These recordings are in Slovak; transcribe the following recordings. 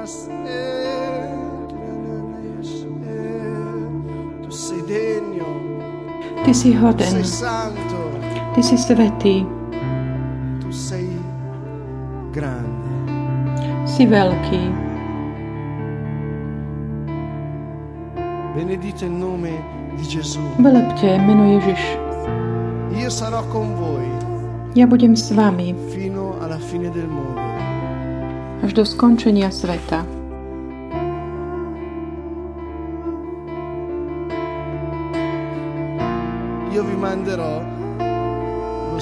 Ty si hoden, Ty si svetý, si veľký. Velepte meno Ježiš. Ja budem s vami. fino alla fine del mondo. Až do skončenia sveta.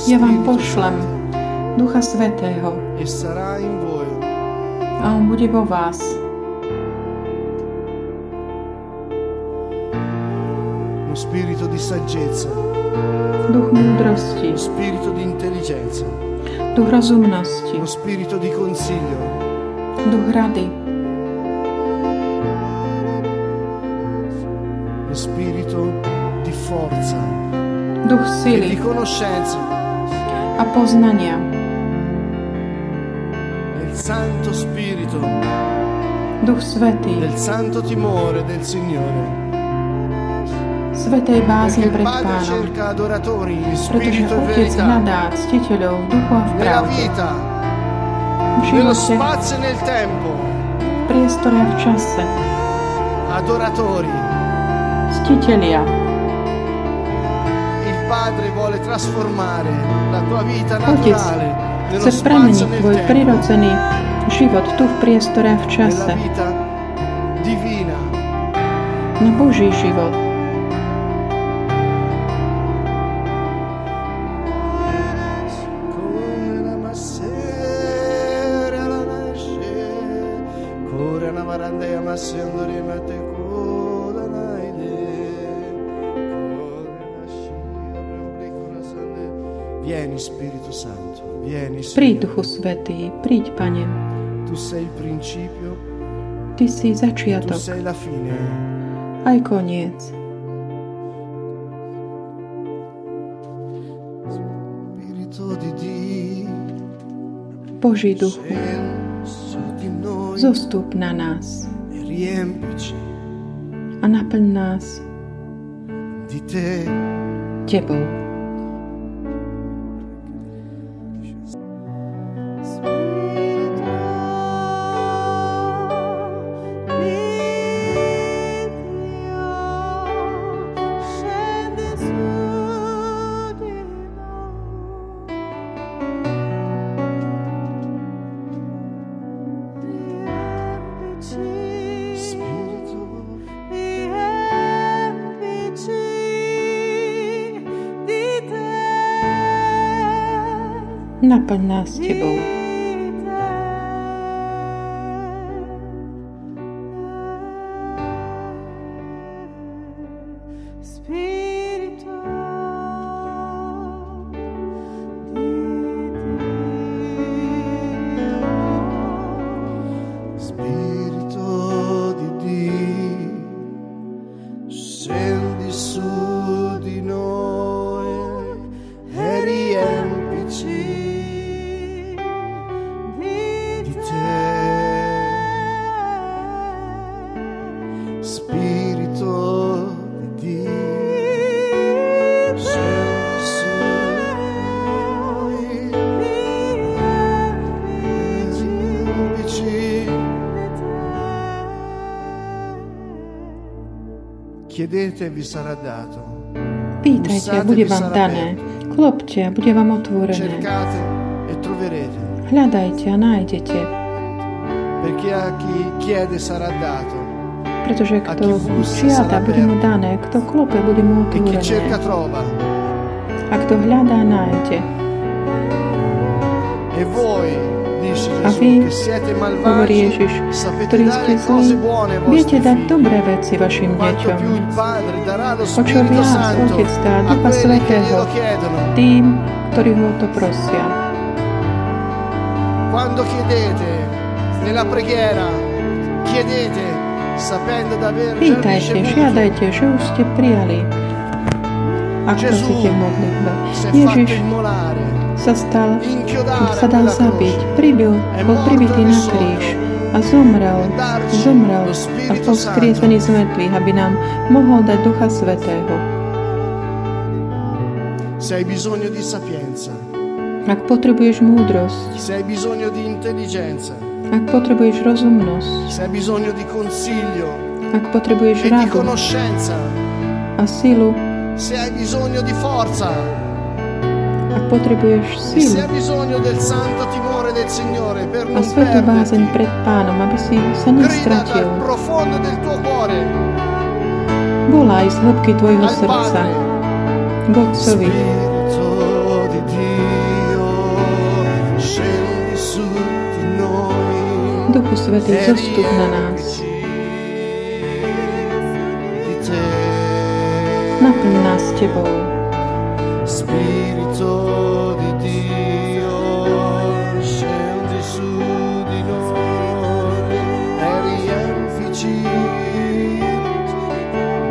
Ja vám pošlem Ducha Svetého. A On bude vo vás. uno spirito di saggezza, Duch múdrosti, uno spirito di intelligenza, duch rozumnosti, uno spirito di consiglio, duch rady, uno spirito di forza duch e di sily conoscenza. a poznania. Nel Santo Spirito, Duch Svetý, nel santo timore del Signore. Svetej Perché bázni il pred Padre Pánom, cerca adoratori in pretože spirito e Otec verità, hľadá ctiteľov v duchu a v nella pravde, nello živote, spazio e nel tempo. v priestore a v čase. Adoratori. Ctitelia, Il Padre vuole trasformare la tua vita Otec naturale nello chce e premeniť nel tvoj prirodzený život tu v priestore a v čase na Boží život. Vieni Príď. Duchu Svetý, príď, Pane. Ty si začiatok, aj koniec. Boží duchu, zostup na nás riempici a naplň nás di te. Tebou. Naplň nás Tebou. Pýtajte a bude vám dané. Klopte a bude vám otvorené. Cercate e troverete. Hľadajte a nájdete. Perché a chi chiede sarà dato. Pretože kto žiada, bude mu dané. Kto klope, bude mu E otvorené. trova. A kto hľadá, nájde. E voi, A vy, hovorí Ježiš, ktorí ste zlí, viete dať dobré veci vašim deťom. O čo viac Otec dá Ducha Svetého tým, ktorí o to prosia. Quando chiedete nella preghiera, chiedete sapendo di aver già Pýtajte, žiadajte, že už ste prijali. Ak prosíte modlitbe. Ježiš sa stal, sa dal zabiť, pribil, bol pribitý na kríž a zomrel, zomrel a bol skriesený z mŕtvych, aby nám mohol dať Ducha Svetého. Ak potrebuješ múdrosť, ak potrebuješ rozumnosť, ak potrebuješ e radu a silu, se hai bisogno di forza, potrebuješ silu hai bisogno del santo timore del Signore per a svetú bázeň pred pánom, aby si sa nestratil. dal profondo del tuo cuore Volaj z hĺbky tvojho srdca k Otcovi. Duchu Svetý, e zostup na nás. Naplň nás Tebou. Spirito di Dio, scendi su di noi e riempici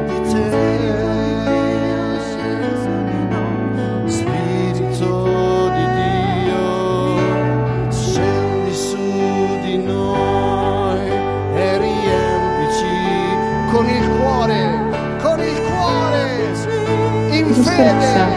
di te. Spirito di Dio, scendi su di noi e riempici con il cuore, con il cuore, in fede,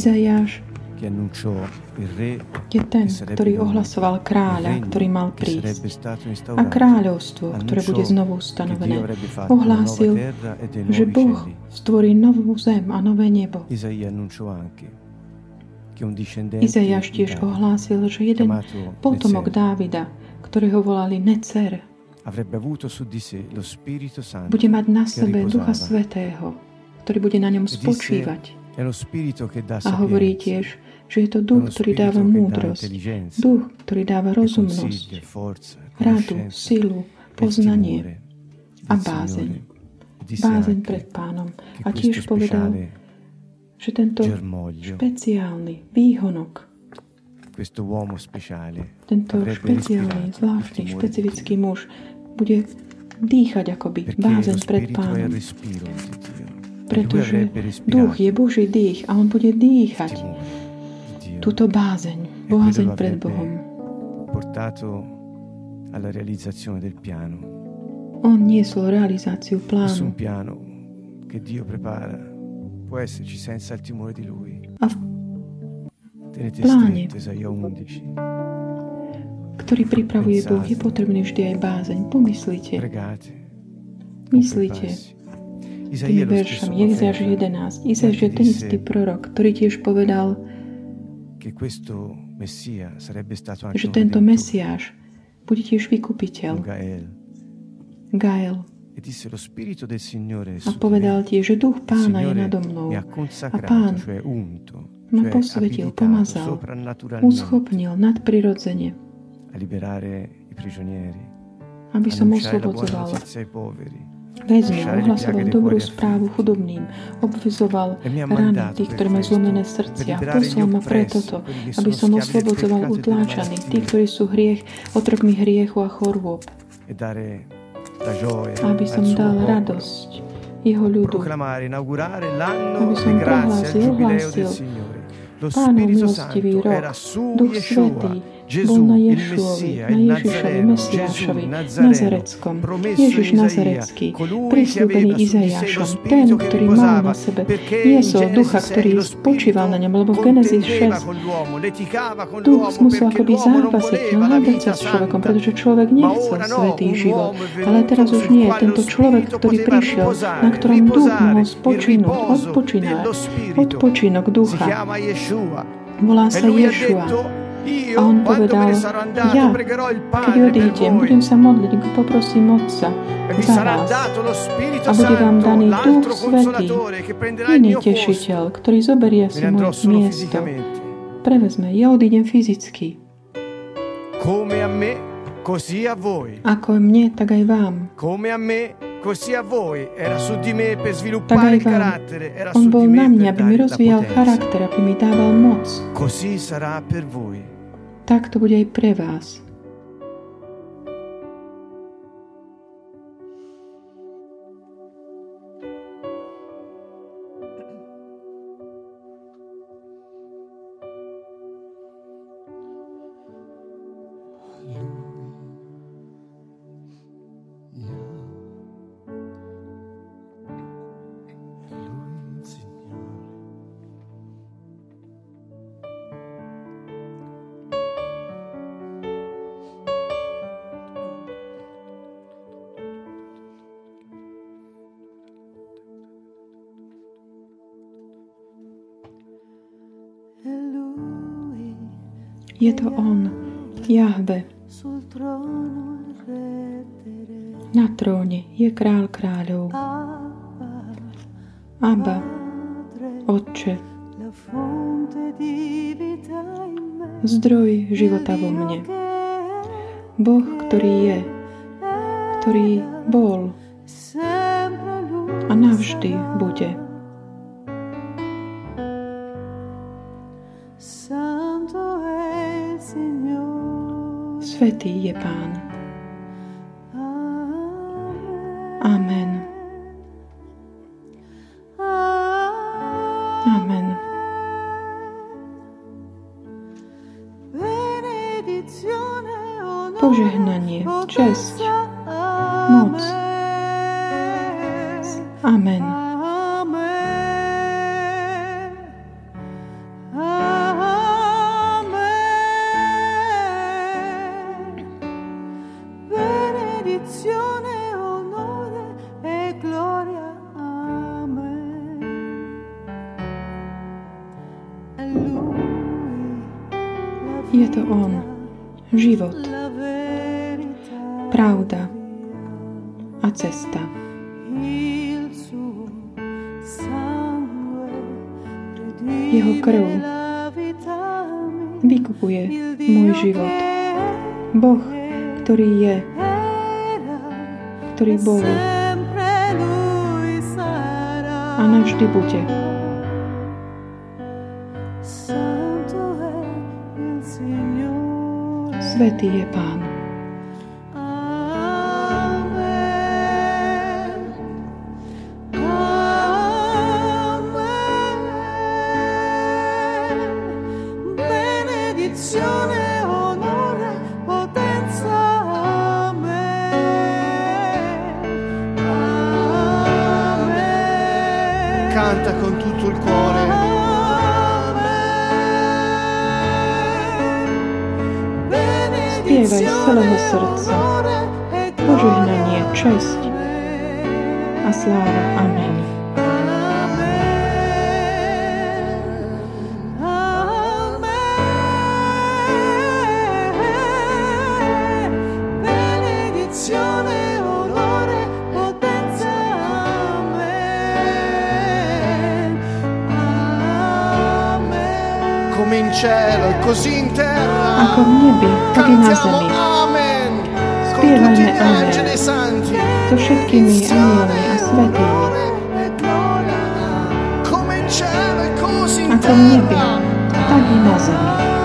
Izajáš je ten, ktorý ohlasoval kráľa, ktorý mal prísť. A kráľovstvo, ktoré bude znovu nuova ohlásil, že Boh stvorí novú zem a nové nebo. Izajáš tiež ohlásil, že jeden potomok Dávida, ktorého volali Necer, bude mať na sebe Ducha. Svetého, ktorý bude na ňom spočívať. A hovorí tiež, že je to duch, ktorý dáva múdrosť, duch, ktorý dáva rozumnosť, radu, silu, il poznanie a bázeň. Bázeň pred pánom. A tiež povedal, že tento špeciálny výhonok, tento špeciálny, zvláštny, špecifický muž. Bude dýchať akoby bázeň pred pánom. Pretože duch je Boží dých a on bude dýchať túto bázeň, bázeň pred Bohom. On niesol realizáciu plánu che Dio prepara può esserci senza il timore di Lui. Tenete stretto Isaia 11. k ktorý pripravuje Boh, je potrebný vždy aj bázeň. Pomyslite, Pregate. Myslíte tými veršami. Jezaž 11. Izaž je ten istý prorok, ktorý tiež povedal, že tento Mesiáš bude tiež vykupiteľ, Gael. E A povedal tiež, že duch pána je nado mnou a pán ma posvetil, pomazal, uschopnil nadprirodzene, aby som oslobodzoval väzňov, ohlasoval dobrú správu chudobným, obvizoval E rany tých, ktorí majú zlomené srdcia. Poslal ma pre toto, aby som oslobodzoval e utláčaných, tých, ktorí sú hriech, otrokmi hriechu a chorôb, e aby som dal radosť jeho ľudu. Aby som di grazia, il prohlásil, giubileo del ohlásil Pánov milostivý rok, Duch Yeshua, Svetý bol na Ješuovi, na Ježišovi, Mesiášovi, Nazareckom, Ježiš Nazarecký, prislúbený Izajašom, ten, ktorý mal na sebe niesol ducha, ktorý 6 lo spočíval na ňom, lebo v Genesis contendeva 6 con l'uomo, litigava con Duch musel akoby zápasiť, vita sa s človekom, pretože človek nechcel no, svetý život. Ale teraz už nie, tento lo človek, ktorý prišiel, na ktorom duch mohol spočinúť, odpočinať, odpočinok ducha. Volá E sa Ješua. A on povedal, ja, keď odídem, budem sa modliť, poprosím Otca e za vás. A bude vám daný Duch Svetý, iný tešiteľ, ktorý zoberie si moje miesto. Prevezme, ja odídem fyzicky. Ako mne, tak aj vám. Tak aj vám. On bol na mňa, aby mi rozvíjal charakter, aby mi dával moc. Tak to bude aj pre vás. Je to On, Jahve. Na tróne je král kráľov. Abba, Otče, zdroj života vo mne. Boh, ktorý je, ktorý bol a navždy bude. Svetý je Pán. Amen. Život, pravda a cesta. Jeho krv. Vykupuje môj život. Boh, ktorý je, ktorý bol a navždy bude. Potenza. Amen. Amen. Canta con tutto il cuore. Spievaj z celého srdca. Požehnanie, česť a sláva. Amen. Così in terra. Ako v nebi, tak i na zemi. Spievajme Amen so všetkými anielmi a svetými. Ako v nebi, tak i na zemi.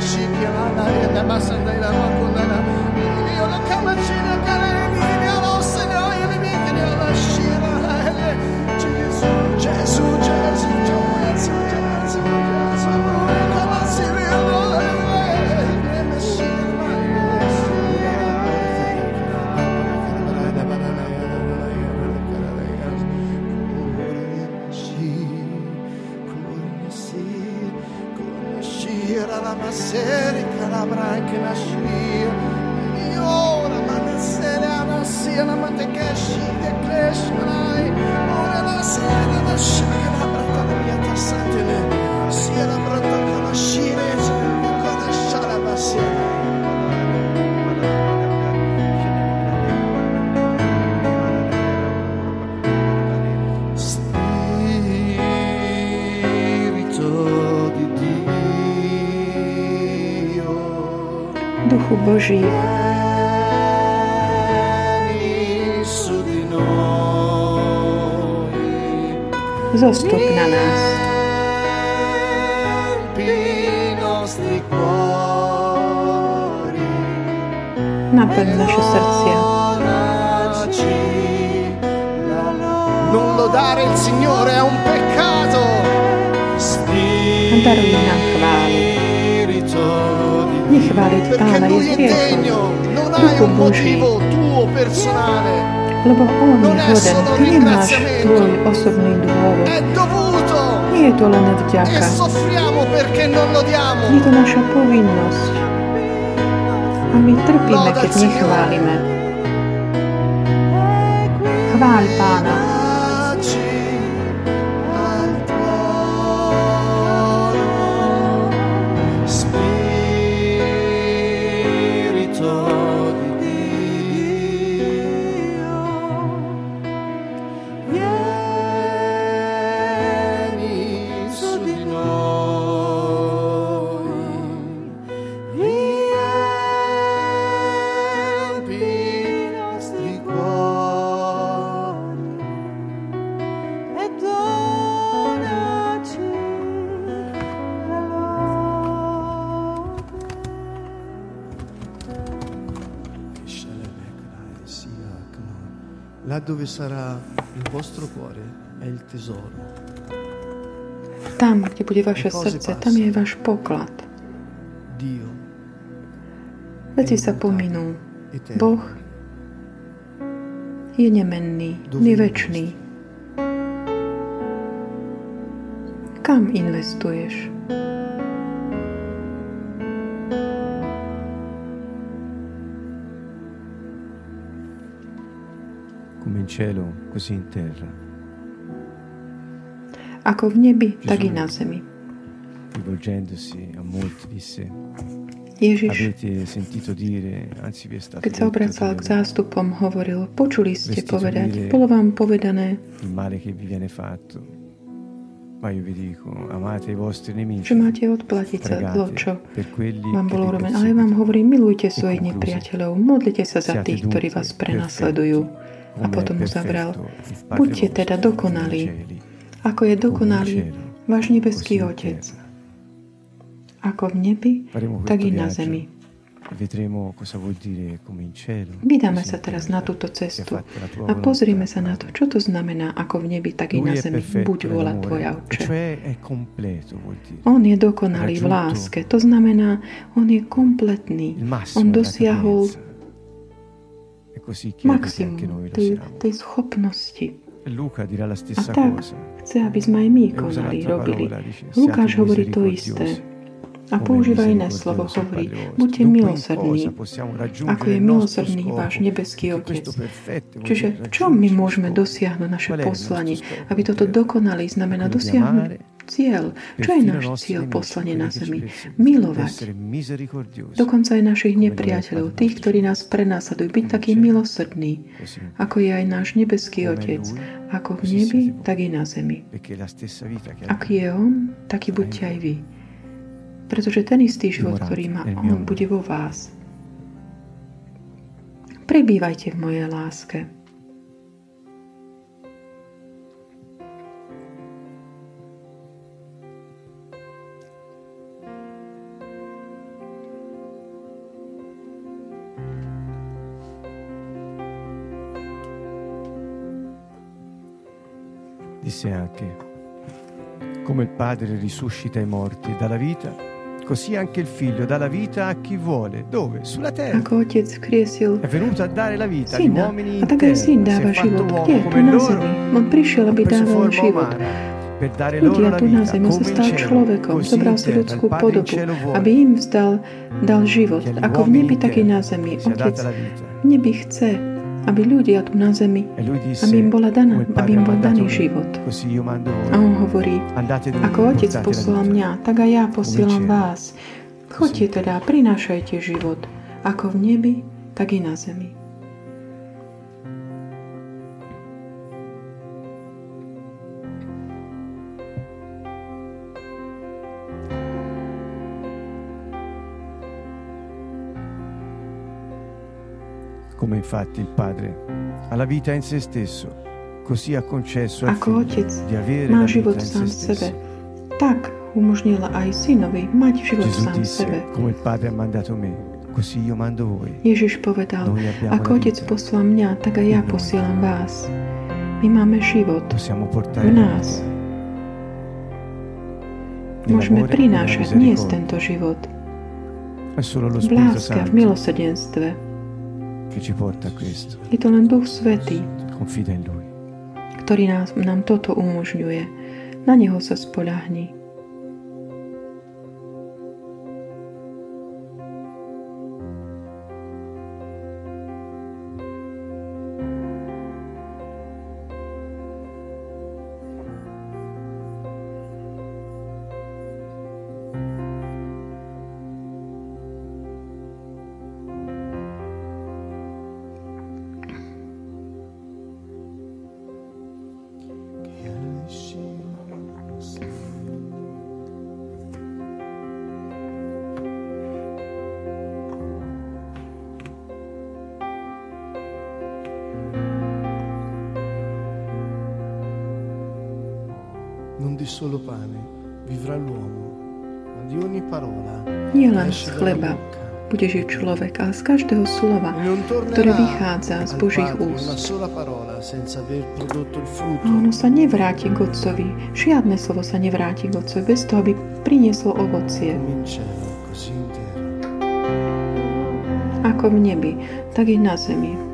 Shikiana, the a the Duchu Boží. Lebo On je hoden. Ty nemáš tvoj osobný dôvod. Nie je to len vďaka. Je to naša povinnosť. A my trpíme, keď nechválime. Chváľ Pána. Sarà il vostro cuore è il tesoro. Tam, kde bude vaše srdce, tam je váš poklad. Veci sa pominú. Boh je nemenný, väčší. Kam investuješ? Cielo, così in terra. Ako v nebi, tak i na zemi. Rivolgendosi a molti disse, Ježiš, keď sa obracal k zástupom, hovoril, počuli ste povedať, bolo vám povedané, že máte odplatiť za zlo, čo vám bolo urobené. Ale vám hovorím, milujte svojich nepriateľov, modlite sa za tých, ktorí vás prenasledujú. A potom mu zabral, buďte teda dokonalí, ako je dokonalý váš nebeský Otec. Ako v nebi, tak i na zemi. Vydáme sa teraz na túto cestu a pozrime sa na to, čo to znamená ako v nebi, tak i na zemi. Buď vola Tvoja, Oče. On je dokonalý v láske. To znamená, on je kompletný. On dosiahol maximum tej, tej schopnosti. A tak chce, aby sme aj my konali, robili. Lukáš hovorí to isté. A používa iné slovo, hovorí, buďte milosrdní, ako je milosrdný váš nebeský Otec. Čiže v čom my môžeme dosiahnuť naše poslanie? Aby toto dokonali znamená dosiahnuť cieľ. Čo je náš cieľ poslanie na zemi? Milovať. Dokonca aj našich nepriateľov, tých, ktorí nás prenásledujú, byť taký milosrdný, ako je aj náš nebeský Otec. Ako v nebi, tak i na zemi. Aký je On, taký buďte aj vy pretože ten istý život, ktorý má On, bude vo vás. Prebývajte v mojej láske. Disse anche, come il Padre risuscita i morti dalla vita, così anche il figlio dà la vita a chi vuole. Dove? Sulla terra. Skriesil È venuto a dare la vita agli uomini in terra. Si è fatto uomo come loro. preso forma umana Ľudia tu na zemi sa stal človekom, zobral si ľudskú podobu, aby im vzdal, dal život. Ako v nebi, tak i na zemi. Otec v nebi chce, aby ľudia tu na zemi, E aby im, bola daná, aby im bol daný život. A on hovorí, ako Otec poslal mňa, tak aj ja posielam vás. Choďte teda, prinášajte život, ako v nebi, tak i na zemi. Come infatti il Padre ha la vita in se stesso, così ha concesso al Ako Otec di avere má život sám se v sebe, tak umožnila aj synovi mať život Gesù sám v sebe. disse, come il Padre ha mandato me, così io mando voi. Ježiš povedal, Noi abbiamo ako la Otec vita. poslal mňa, tak aj ja Noi. posielam vás. My máme život Possiamo v portare nás. Môžeme prinášať, niesť tento život È solo lo v Spirito láske a v Santo milosrdenstve. Che ci porta a questo. Je to len Duch Svetý, Confida in Lui. ktorý nás, nám toto umožňuje. Na Neho sa spoľahni. Solo pane vivrà l'uomo, ma di ogni parola Nie len z chleba bude žiť človek, ale z každého slova, ktoré vychádza z Božích úst. A ono sa nevráti k Otcovi. Žiadne slovo sa nevráti k Otcovi bez toho, aby prinieslo ovocie. Ako v nebi, tak i na zemi.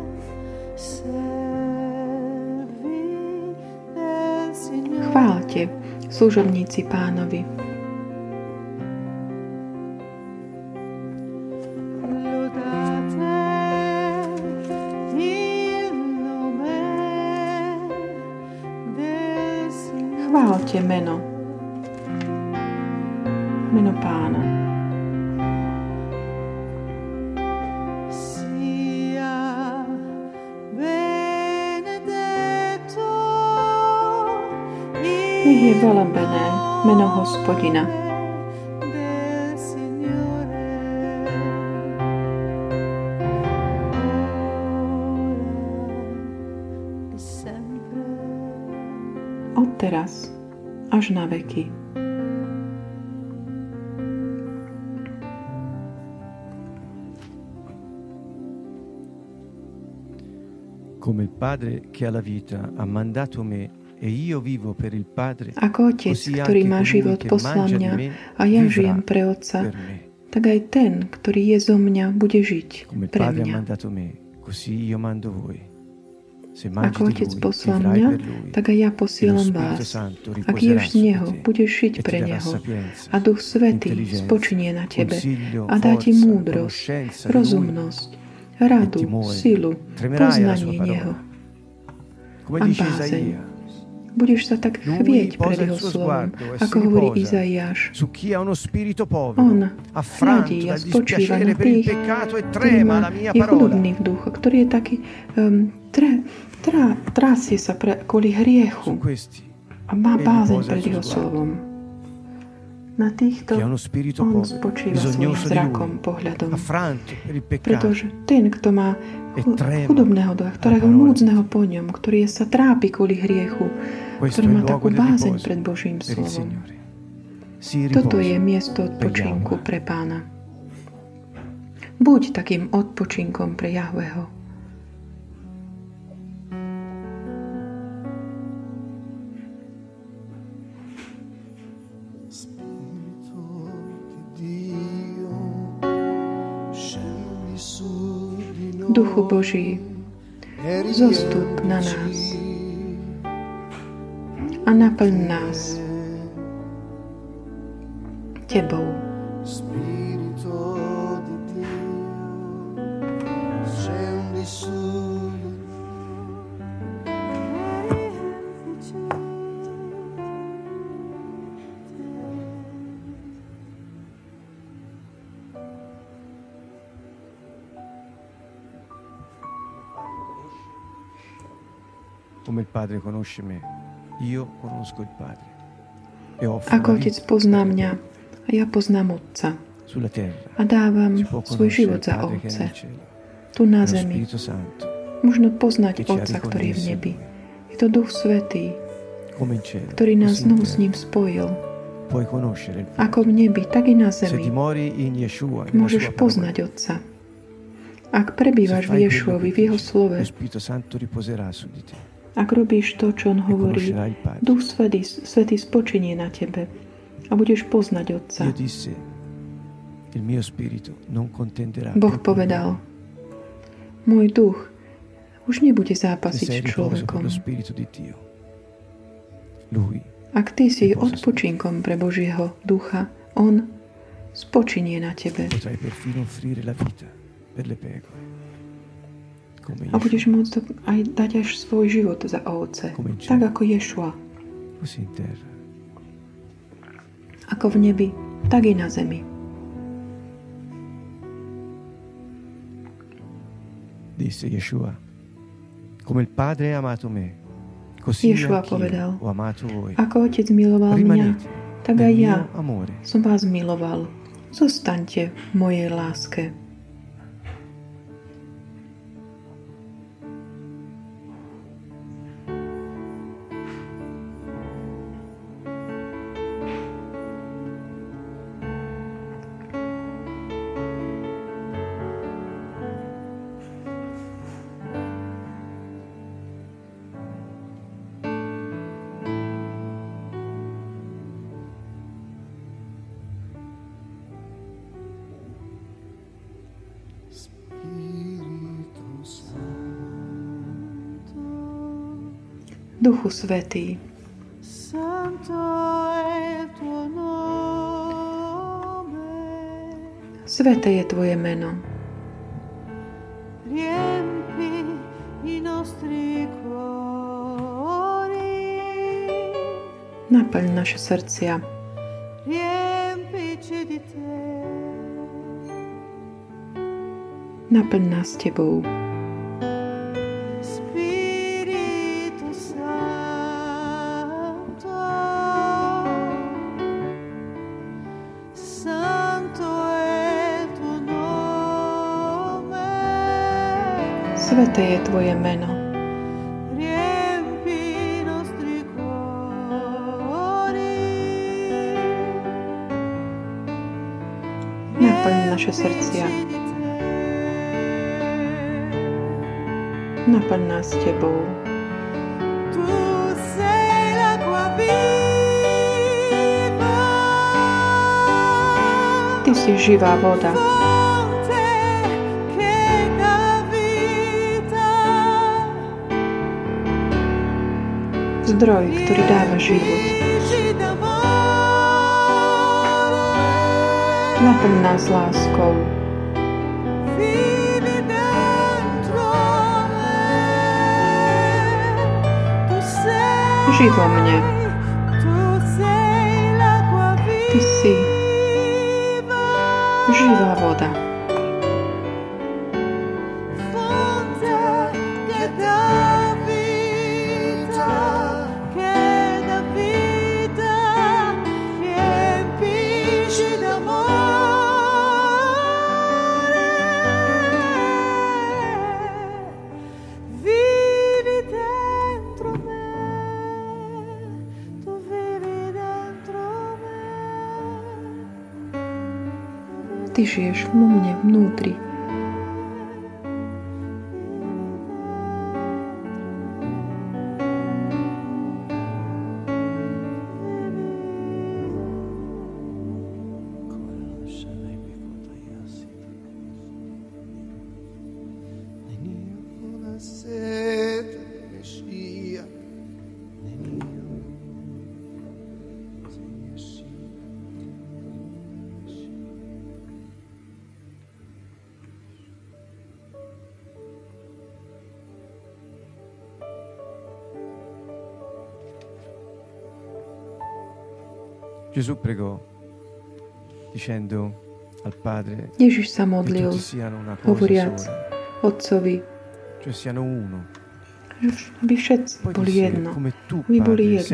Služobníci pánovi. Meno hospodina. teraz až na veky. Come il Padre che ha la vita ha mandato me e Ako Otec, ktorý má život, poslal mňa a ja žijem pre Otca, tak aj ten, ktorý je zo mňa, bude žiť pre mňa. Ako Otec poslal mňa, tak aj ja posielam vás. Ak ješ z Neho, budeš žiť pre Neho. A Duch Svetý spočinie na tebe a dá ti múdrosť, rozumnosť, radu, silu, poznanie Neho a bázeň. Budeš sa tak chvieť pred jeho slovom, ako hovorí Izaiáš. On radí a spočíva na tých, ktorý má, je chudobný v duchu, ktorý je taký, um, tre, tra, trasie sa pre, kvôli hriechu a má bázeň pred jeho slovom. Na týchto on spočíva svojim zrakom, pohľadom. Pretože ten, kto má chudobného ducha, ktorého núdzneho po ňom, ktorý sa trápi kvôli hriechu, ktorý má takú bázeň pred Božím slovom. Toto je miesto odpočinku pre pána. Buď takým odpočinkom pre Jahveho. Duchu Boží, zostup na nás a naplň nás Tebou. come il Padre conosce me, Ako Otec pozná mňa a ja poznám Otca. A dávam svoj život za Otce. Tu na zemi. Možno poznať Otca, ktorý je v nebi. Je to Duch Svetý, ktorý nás znovu s ním spojil. Ako v nebi, tak i na zemi. Môžeš poznať Otca. Ak prebývaš v Ješuovi, v Jeho slove, ak robíš to, čo on hovorí, Duch Svetý, Svetý spočinie na tebe a budeš poznať Otca. Boh povedal, môj duch už nebude zápasiť s človekom. Ak ty si odpočinkom pre Božieho ducha, on spočinie na tebe. Potrai perfino offrire la vita per le pecore. A budeš môcť aj dať až svoj život za ovce. Tak ako Ješua. Ako v nebi, tak i na zemi. Disse Yeshua, come il Padre ha amato me, così Ješua povedal, ho amato voi. Ako Otec miloval mňa, tak aj ja som vás miloval. Zostaňte v mojej láske. Duchu Svetý. Sveté je Tvoje meno. Naplň naše srdcia. Naplň nás Tebou. Sveté je Tvoje meno. Naplň naše srdcia. Naplň nás Tebou. Ty si živá voda. Zdroj, ktorý dáva život. Naplň nás láskou. Živ vo mne. Ty si živá voda. Ty žiješ vo mne Ježiš sa modlil, hovoriac Otcovi, cioè siano uno. aby všetci boli jedno. My boli jedno.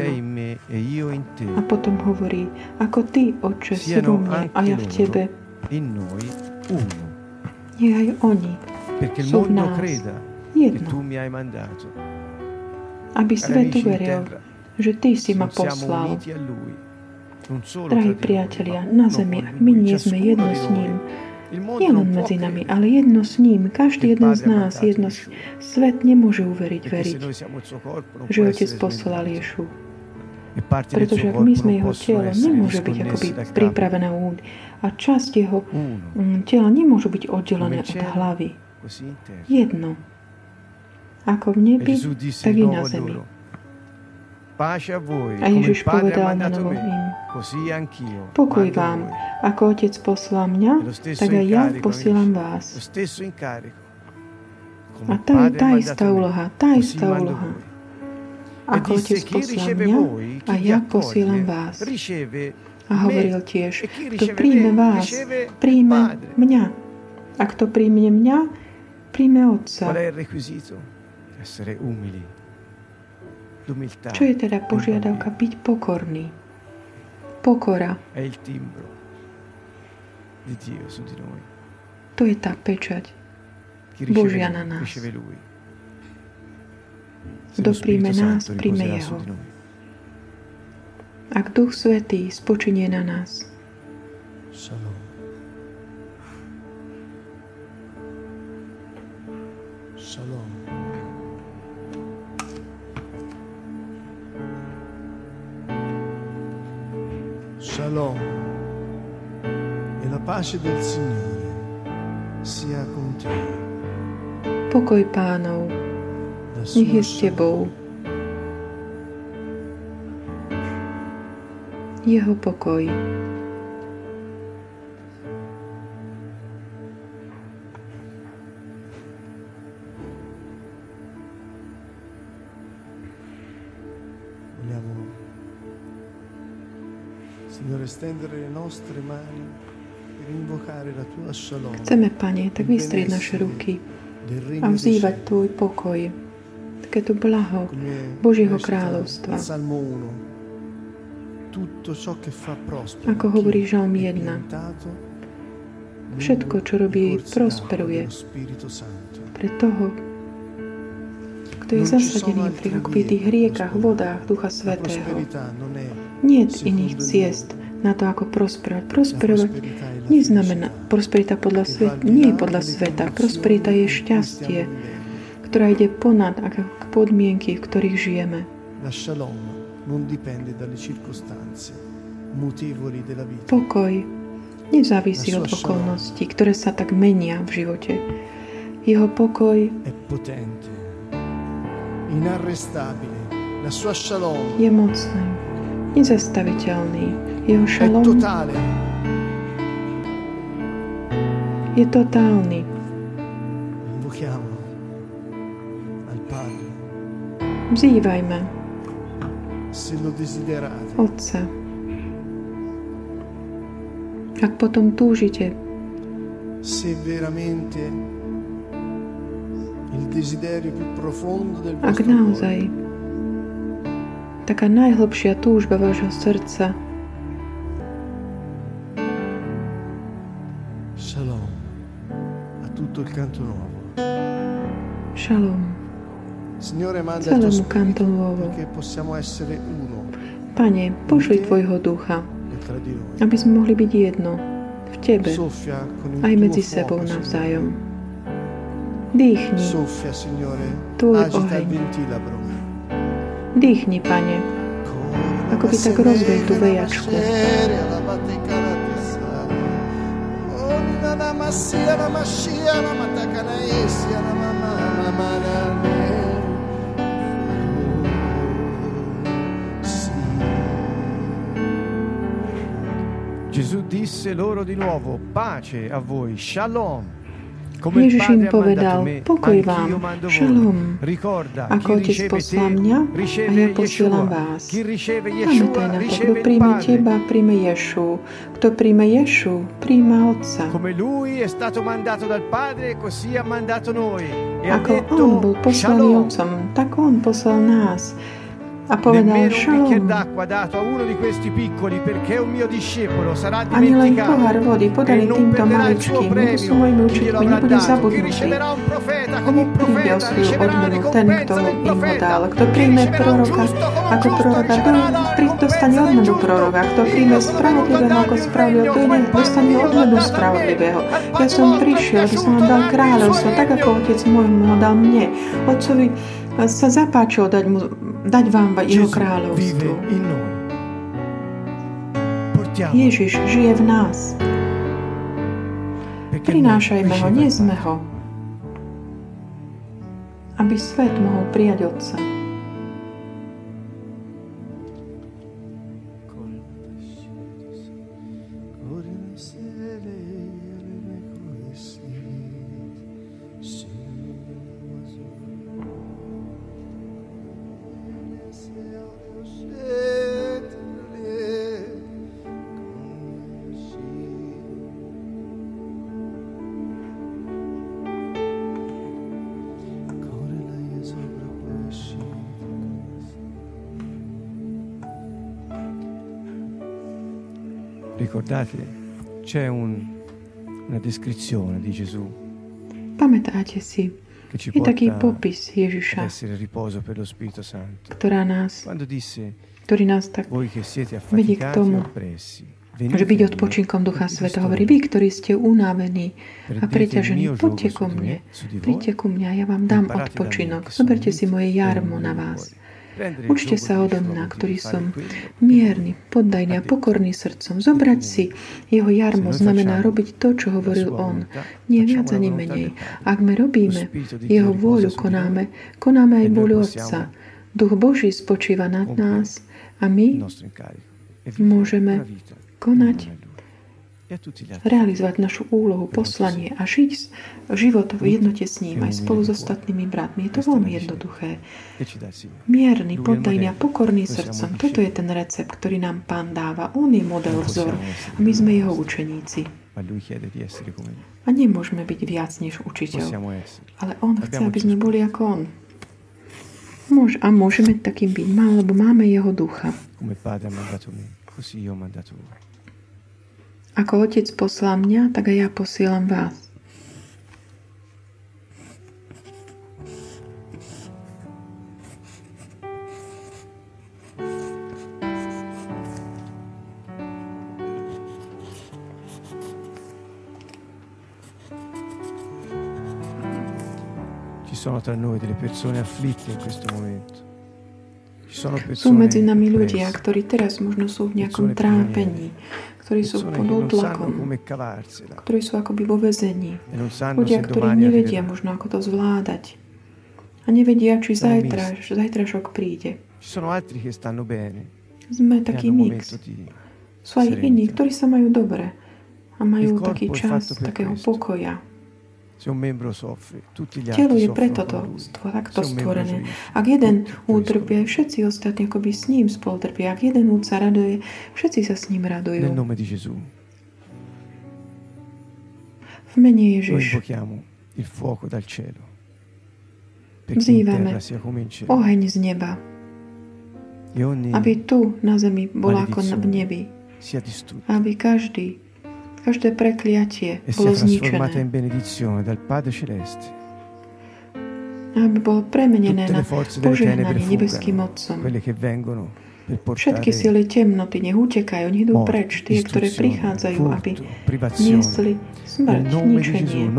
A potom hovorí, ako Ty, Otče, si vo mne a ja v Tebe. Nie aj oni sú v nás jedno. Aby svet uveril, že Ty si ma poslal Drahí priatelia, na zemi, ak my nie sme jedno s ním, nie len medzi nami, ale jedno s ním, každý jeden z nás, jedno s... svet nemôže uveriť, veriť, že Otec poslal Ješu. Pretože ak my sme jeho telo, nemôže byť akoby pripravené úd a časť jeho mm, tela nemôžu byť oddelené od hlavy. Jedno. Ako v nebi, tak i na zemi. A Ježiš povedal na novo im, pokoj vám, ako Otec poslal mňa, tak aj ja posielam vás. A je tá istá úloha, tá istá úloha. Ako Otec poslal mňa, a ja posielam vás. A hovoril tiež, kto príjme vás, príjme mňa. A kto príjme mňa, príjme Otca. Čo je teda požiadavka? Byť pokorný. Pokora. To je tá pečať Božia na nás. Kto príjme nás, príjme Jeho. Ak Duch Svetý spočinie na nás, Shalom. Shalom. Shalom e la pace del Signore sia con te. Pokoj pánov, nech je s tebou. Jeho pokoj. Chceme, Pane, tak vystrieť naše ruky a vzývať Tvoj pokoj, takéto blaho Božieho kráľovstva. Ako hovorí Žalm 1, všetko, čo robí, prosperuje. pre toho, kto je zasadený pri akoby tých riekach, vodách Ducha Svetého. Nie iných ciest na to, ako prosperovať. Prosperovať neznamená, prosperita podľa sveta, nie je podľa sveta. Prosperita je šťastie, ktorá ide ponad podmienky, v ktorých žijeme. Pokoj nezávisí od okolností, ktoré sa tak menia v živote. Jeho pokoj je mocný, nezastaviteľný. Jeho šalom je totálny. Vzývajme Otca. Ak potom túžite, ak naozaj taká najhlbšia túžba vášho srdca Shalom a tutto il canto nuovo. Shalom. Signore, manda celému kanto nuovo. Pane, pošli Tvojho ducha, aby sme mohli byť jedno v Tebe, aj medzi sebou navzájom. Dýchni Tvoj oheň. Dýchni, Pane, ako by tak rozvej tú vejačku. Masia na mashia na matakana isia na mama mama na Gesù disse loro di nuovo, pace a voi, shalom. Ježiš im povedal, pokoj vám, šalom. Ako Otec poslal mňa, a ja posielam vás. Pamätaj na to, kto príjme teba, príjme Ješu. Kto príjme Ješu, príjme Otca. Ako On bol poslaný Otcom, tak On poslal nás a povedal Shalom. Ani len pohár vody podali týmto maličkým, lebo sú mojimi učiteľmi, nebudú zabudnutí. Oni príde o svoju odmenu ten, kto im ho dal. Kto príjme proroka ako proroka, kto dostane odmenu proroka. Kto príjme spravodlivého ako spravodlivého, dostane odmenu spravodlivého. Ja som prišiel, aby som vám dal kráľovstvo, tak ako Otec môj ho dal mne. Otcovi sa zapáčilo dať, mu, dať vám jeho kráľovstvo. Ježiš žije v nás. Prinášajme ho, nie sme ho. Aby svet mohol prijať Otca. Ricordate, c'è un, una descrizione di Gesù. Pamätáte si, je taký popis Ježiša, ktorá nás, ktorý nás tak vedie k tomu, že byť odpočinkom Ducha Sveta hovorí, vy, ktorí ste unávení a preťažení, poďte ku mne, príďte ku mne a ja vám dám odpočinok. Zoberte si moje jarmo na vás. Učte sa odo mňa, ktorý som mierny, poddajný a pokorný srdcom. Zobrať si jeho jarmo znamená robiť to, čo hovoril on. Nie viac ani menej. Ak my robíme jeho vôľu, konáme, konáme aj vôľu Otca. Duch Boží spočíva nad nás a my môžeme konať realizovať našu úlohu, poslanie a žiť život v jednote s ním aj spolu s ostatnými bratmi. Je to veľmi jednoduché. Mierny, poddajný a pokorný srdcom. Toto je ten recept, ktorý nám Pán dáva. On je model, vzor a my sme jeho učeníci. A nemôžeme byť viac než učiteľ. Ale on chce, aby sme boli ako on. Môž, a môžeme takým byť, lebo máme jeho ducha. Ako otec poslal mňa, tak aj ja posielam vás. Ci sono tra noi delle persone afflitte in questo momento. Sú medzi nami ľudia, ktorí teraz možno sú v nejakom trápení, ktorí sú pod útlakom, ktorí sú akoby vo vezení. Ľudia, ktorí nevedia možno, ako to zvládať. A nevedia, či zajtra, zajtrašok príde. Sme e taký mix. Sú aj iní, ktorí sa majú dobre a majú taký čas takého pokoja. Telo je preto to, takto stvorené. Ak jeden utrpie, všetci ostatní akoby s ním spolutrpia. Ak jeden sa raduje, všetci sa s ním radujú. V mene Ježiš vzývame oheň z neba, e aby tu na zemi bola ako v nebi. Aby každý Každé prekliatie e bolo zničené. Aby bolo premenené na požehnanie nebeským Otcom. Všetky sily temnoty nech utekajú, nech idú preč, tie, ktoré prichádzajú, aby niesli smrť, ničenie,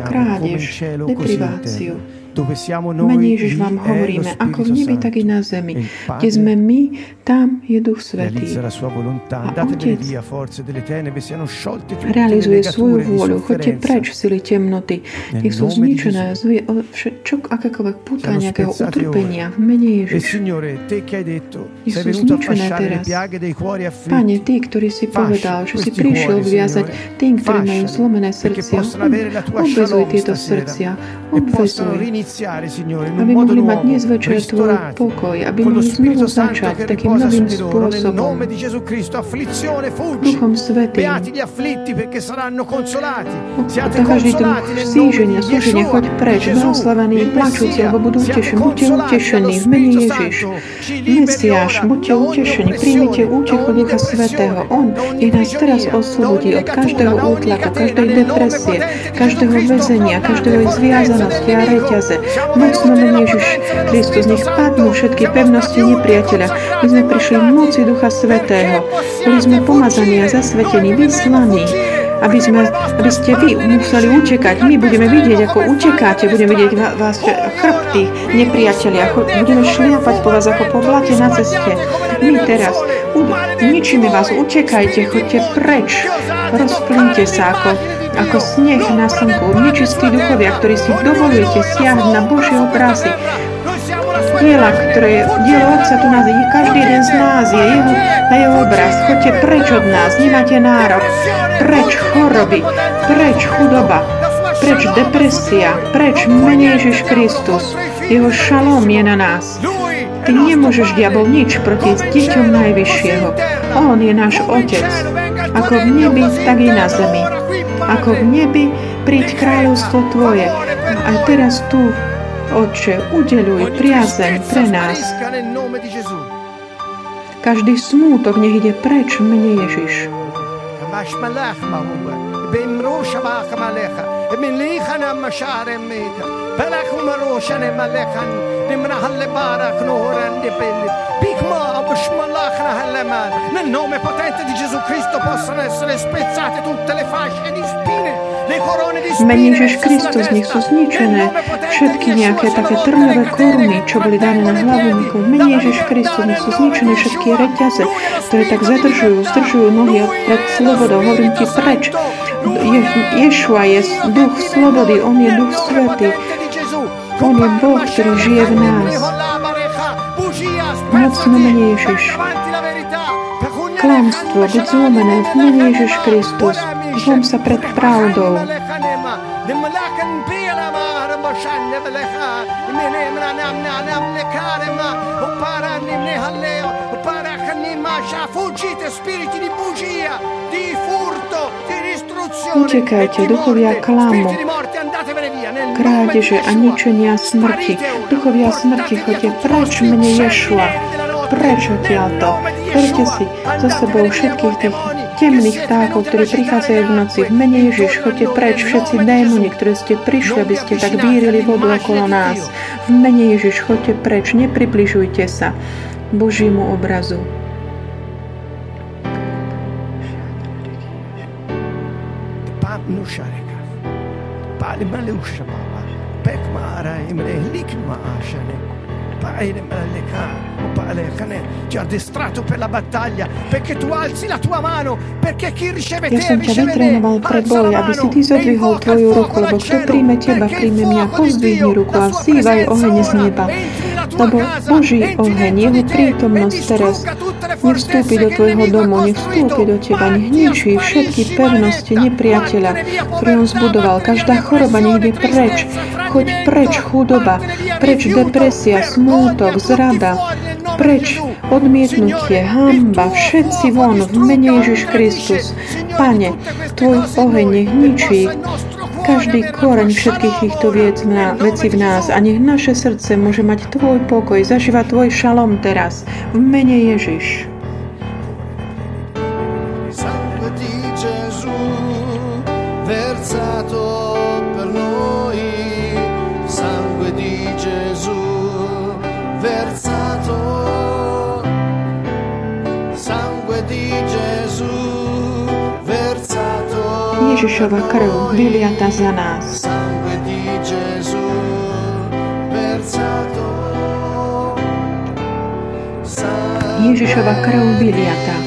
krádež, depriváciu, Mene Ježiš vám hovoríme, ako v nebi, tak i na zemi. Kde sme my, tam je Duch Svetý. A Otec realizuje svoju vôľu. Choďte preč, sily temnoty. Nech sú zničené čo, akékoľvek puta nejakého utrpenia v mene Ježiš. Nech sú zničené teraz. Pane, Ty, ktorý si povedal, že si prišiel vyviazať tým, ktorí majú zlomené srdcia, obvezuj tieto srdcia, obvezuj aby mohli mať dnes večer Tvoj pokoj, aby mohli znovu začať takým novým spôsobom. Duchom Svetým. Každý druh síženia, súženia, choď preč, blahoslavený, plačúci, alebo budú utešení. Buďte utešení v mene Ježiš. Mesiáš, buďte utešení, príjmite útechu Ducha Svetého. On ich nás teraz oslobodí od každého útlaku, každej depresie, každého väzenia, každého zviazanosti a reťaze, Mocno Ježiš Kristus, nech padnú všetky pevnosti nepriateľa. My sme prišli v moci Ducha Svetého. Boli sme pomazaní a zasvetení, vyslaní aby, sme, aby ste vy museli utekať. My budeme vidieť, ako utekáte, budeme vidieť vás chrbty nepriatelia, budeme šliapať po vás ako po blate na ceste. My teraz ničíme vás, utekajte, choďte preč, rozplínte sa ako ako sneh na slnku, nečistí duchovia, ktorí si dovolujete siahnuť na Božie obrazy, diela, ktoré dielo Otca tu nás je, každý jeden z nás je jeho, na jeho obraz. Choďte preč od nás, nemáte nárok. Preč choroby, preč chudoba, preč depresia, preč mene Ježiš Kristus. Jeho šalom je na nás. Ty nemôžeš, diabol, nič proti deťom Najvyššieho. On je náš Otec, ako v nebi, tak i na zemi ako v nebi, príď kráľovstvo Tvoje. A teraz tu, Otče, udeluj priazeň pre nás. Každý smútok nech ide preč v mene Ježiš. Barakum Roshane Malekan, Nimrahalle Barak Noran di Belli, Bigma Abshmalachna Haleman, nel nome potente di Gesù Cristo possano essere spezzate tutte le fasce di spine. Mene Ježiš Kristus, nech sú zničené všetky nejaké také trňové koruny, čo boli dané na hlavu nikomu. Mene Ježiš Kristus, nech sú zničené všetky reťaze, ktoré tak zadržujú, zdržujú nohy pred slobodou. Hovorím ti preč. Je, Ješua je duch slobody, on je duch svetý. On je Boh, ktorý žije v nás. Mocno mene Ježiš. klamstvo buď zlomené v mene Ježiš Kristus. Zlom sa pred pravdou. Utekajte, duchovia klamu, krádeže a ničenia smrti. Duchovia smrti, chodte preč mne Ješua. Preč odtiaľto. Berte si za sebou všetkých tých temných vtákov, ktorí prichádzajú v noci. V mene Ježiš, choďte preč všetci démoni, ktoré ste prišli, aby ste tak vírili vodu okolo nás. V mene Ježiš, choďte preč, nepribližujte sa Božímu obrazu. Nushareka. Pali male ushamama. Pekmara imre likma ashane. Pai le male ka. Te, ja som ťa vytrénoval pre boj, aby si ty zodvihol tvoju ruku, lebo kto príjme teba, príjme mňa, pozdvihni ruku a vzývaj oheň z neba. Lebo Boží oheň, jeho prítomnosť teraz, nech vstúpi do tvojho domu, nech vstúpi do teba, nech ničí všetky pevnosti nepriateľa, ktorý on zbudoval. Každá choroba ide preč, choď preč chudoba, preč depresia, smútok, zrada, preč odmietnutie, hamba, všetci von v mene Ježiš Kristus. Pane, Tvoj oheň nech ničí každý koreň všetkých týchto viec na, veci v nás a nech naše srdce môže mať Tvoj pokoj, zažíva Tvoj šalom teraz. V mene Ježiš. Ježišova krv vyliata za nás. Ježišova krv vyliata.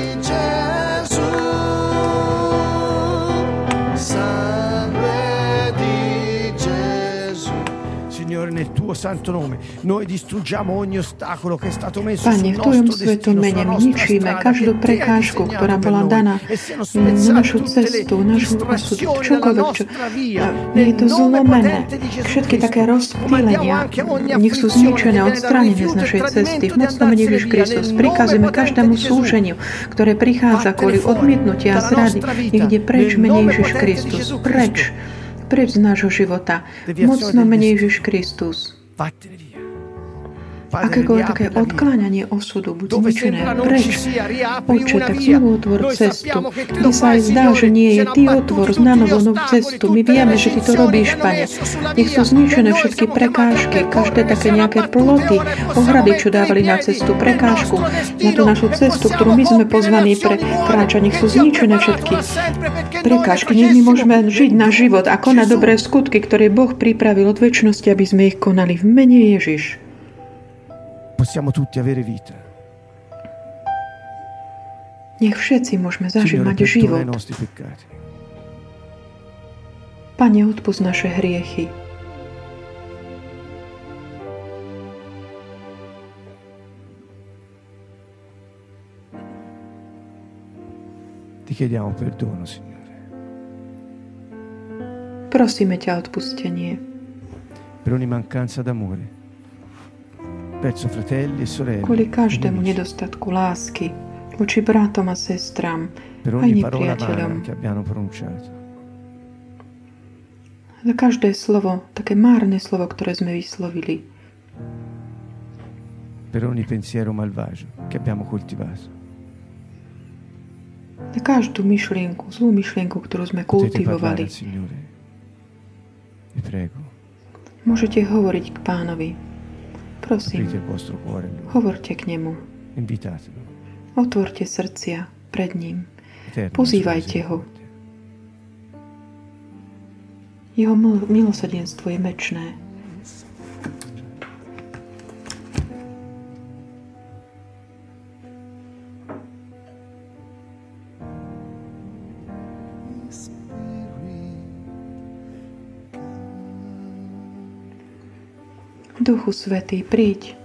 Tuo santo nome. Noi distruggiamo ogni ostacolo che è stato messo Pane, v Tvojom svetom mene my ničíme každú prekážku, ktorá bola daná na našu cestu, našu osud, čokoľvek, čo je to zlomené. Všetky také rozptýlenia, nech sú zničené, odstránené z našej cesty. V mocnom Ježiš Kristus prikazujeme každému súženiu, ktoré prichádza kvôli odmietnutia a zrady, ide preč mene Ježiš Kristus. Preč preč z nášho života. Mocno menej Ježiš Kristus. Akékoľvek také odkláňanie osudu buď zničené preč. Oče, tak znovu otvor cestu, kde sa aj zdá, že nie je. Ty otvor na novo novú cestu. My vieme, že Ty to robíš, Pane. Nech sú zničené všetky prekážky, každé také nejaké ploty, ohrady, čo dávali na cestu, prekážku, na tú našu cestu, ktorú my sme pozvaní pre kráča. Nech sú zničené všetky prekážky. Nech my môžeme žiť na život a konať dobré skutky, ktoré Boh pripravil od väčšnosti, aby sme ich konali v mene Ježiš possiamo tutti avere vita. Nech všetci môžeme zažiť mať život. Pane, odpust naše hriechy. Ti chiediamo perdono, Signore. Prosíme ťa odpustenie. Per ogni mancanza d'amore kvôli každému nedostatku lásky voči bratom a sestram, aj nepriateľom. Za každé slovo, také márne slovo, ktoré sme vyslovili. Per ogni pensiero malvagio che abbiamo coltivato. Za každú myšlienku, zlú myšlienku, ktorú sme kultivovali. Môžete hovoriť k pánovi. Prosím, hovorte k nemu. Otvorte srdcia pred ním. Pozývajte ho. Jeho milosadenstvo je mečné. Duchu Svetý, príď.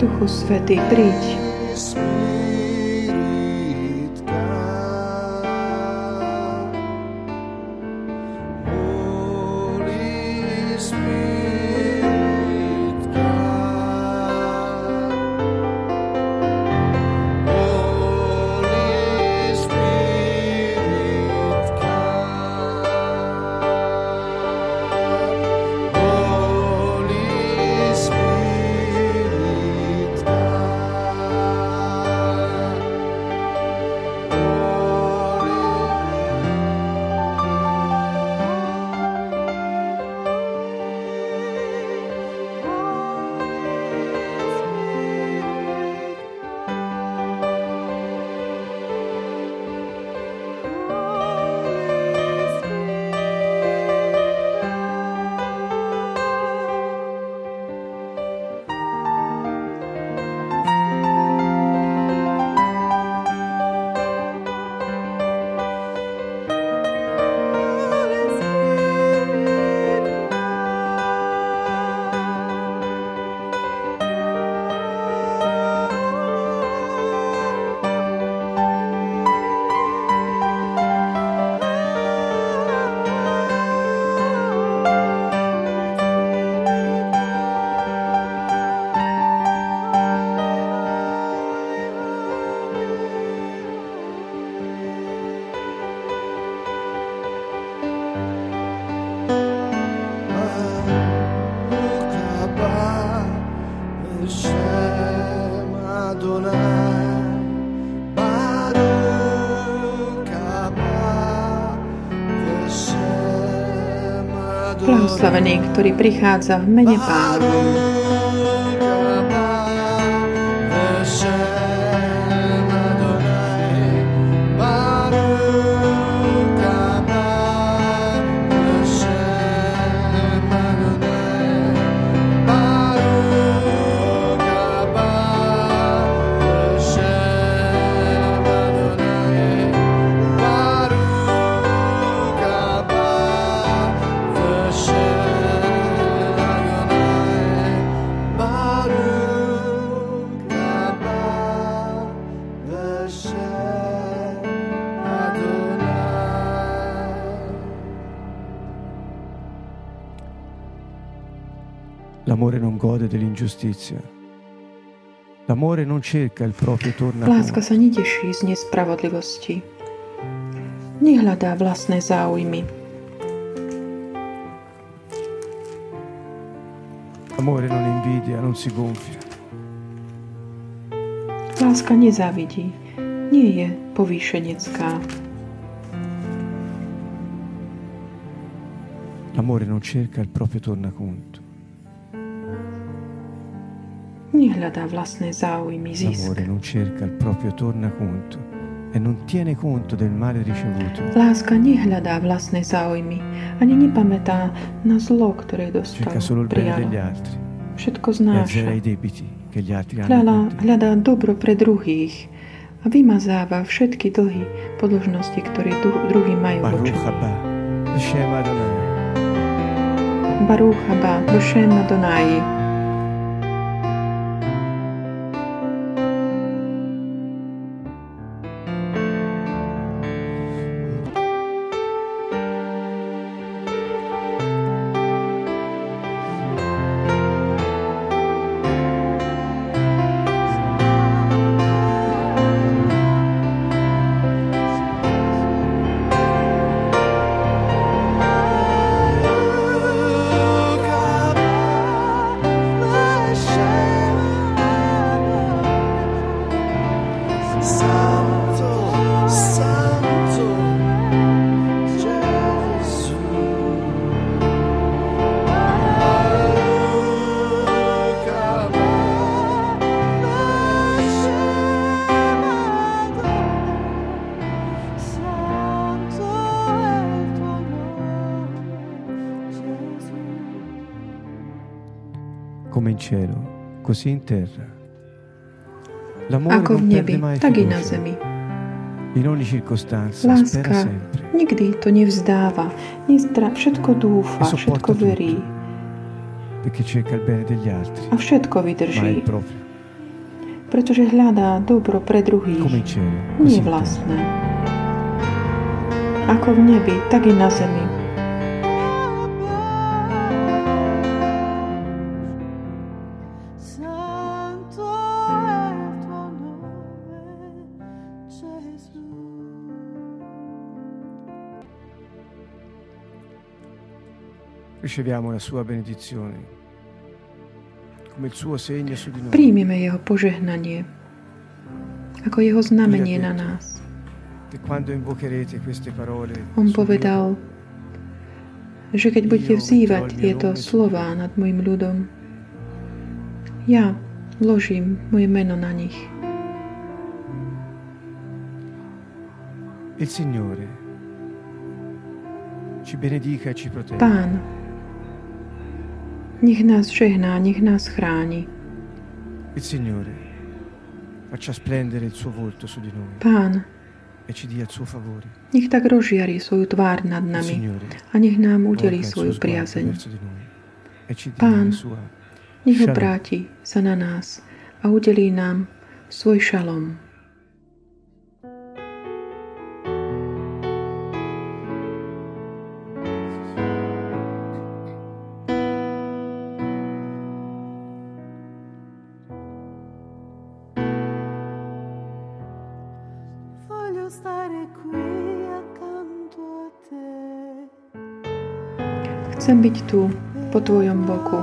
Duchu Svetý, príď. Blahoslavený, ktorý prichádza v mene pánovom. Dell'ingiustizia. L'amore non cerca il proprio Láska sa neteší z nespravodlivosti. Nehľadá vlastné záujmy. Amore non invidia, non si gonfia. Láska nezávidí, nie je povýšenecká. L'amore non cerca il proprio tornaconto. Nehľadá vlastné záujmy, zisk. L'amore non cerca il proprio tornaconto e non tiene conto del male ricevuto. Láska nehľadá vlastné záujmy, ani nepamätá na zlo, ktoré dostal. Cerca solo il bene degli altri. Všetko znáša. E i debiti che gli altri hanno. Hľadá, hľadá dobro pre druhých a vymazáva všetky dlhy podložnosti, ktoré druhý majú voči. Baruch haba, B'Shem Adonai. Baruch haba, B'Shem Adonai. Così in terra. Ako v nebi, tak i na zemi. In ogni circostanza, Láska nikdy to nevzdáva, nestra, všetko dúfa, e všetko verí. Perché cerca il bene degli altri, a všetko vydrží. Pretože hľadá dobro pre druhých. Nie vlastné. Ako v nebi, tak i na zemi. Riceviamo la sua benedizione. Príjmeme jeho požehnanie ako jeho znamenie na nás. On povedal, že keď budete vzývať tieto slova nad môjim ľudom, ja vložím moje meno na nich. Pán nech nás žehná, nech nás chráni. Il Signore faccia splendere il suo volto su di noi. Pán, e ci dia il suo favore. Nech tak rozžiari svoju tvár nad nami a nech nám udelí svoju priazeň. E Pán, nech obráti sa na nás a udelí nám svoj šalom. Chcem byť tu, po Tvojom boku,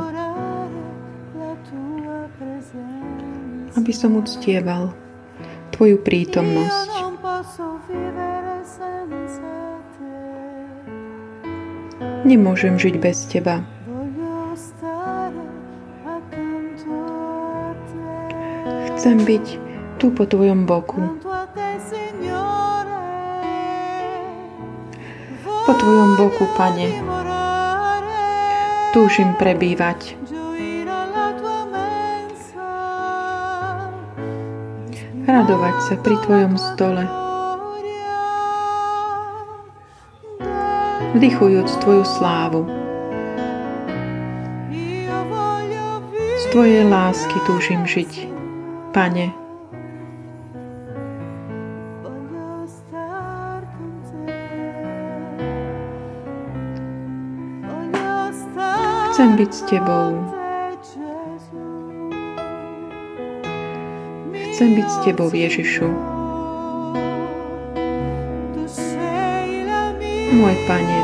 aby som uctieval Tvoju prítomnosť. Nemôžem žiť bez Teba. Chcem byť tu po Tvojom boku. Po Tvojom boku, Pane túžim prebývať. Radovať sa pri Tvojom stole. Vdychujúc Tvoju slávu. Z Tvojej lásky túžim žiť, Pane. Chcem byť s Tebou. Chcem byť s Tebou, Ježišu. Môj Pane,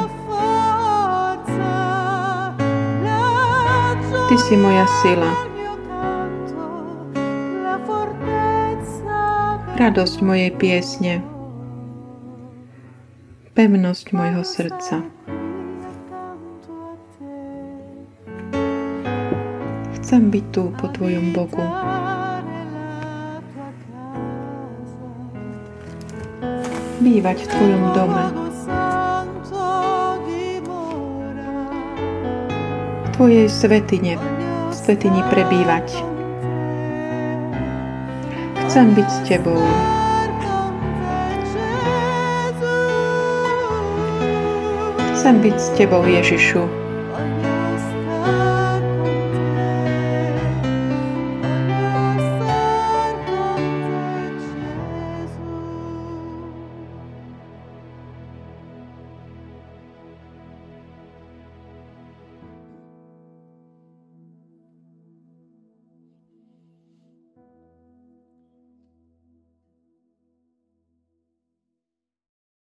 Ty si moja sila. Radosť mojej piesne. Pevnosť mojho srdca. Chcem byť tu po Tvojom boku. Bývať v Tvojom dome. V Tvojej svetine, svetini prebývať. Chcem byť s Tebou. Chcem byť s Tebou, Ježišu.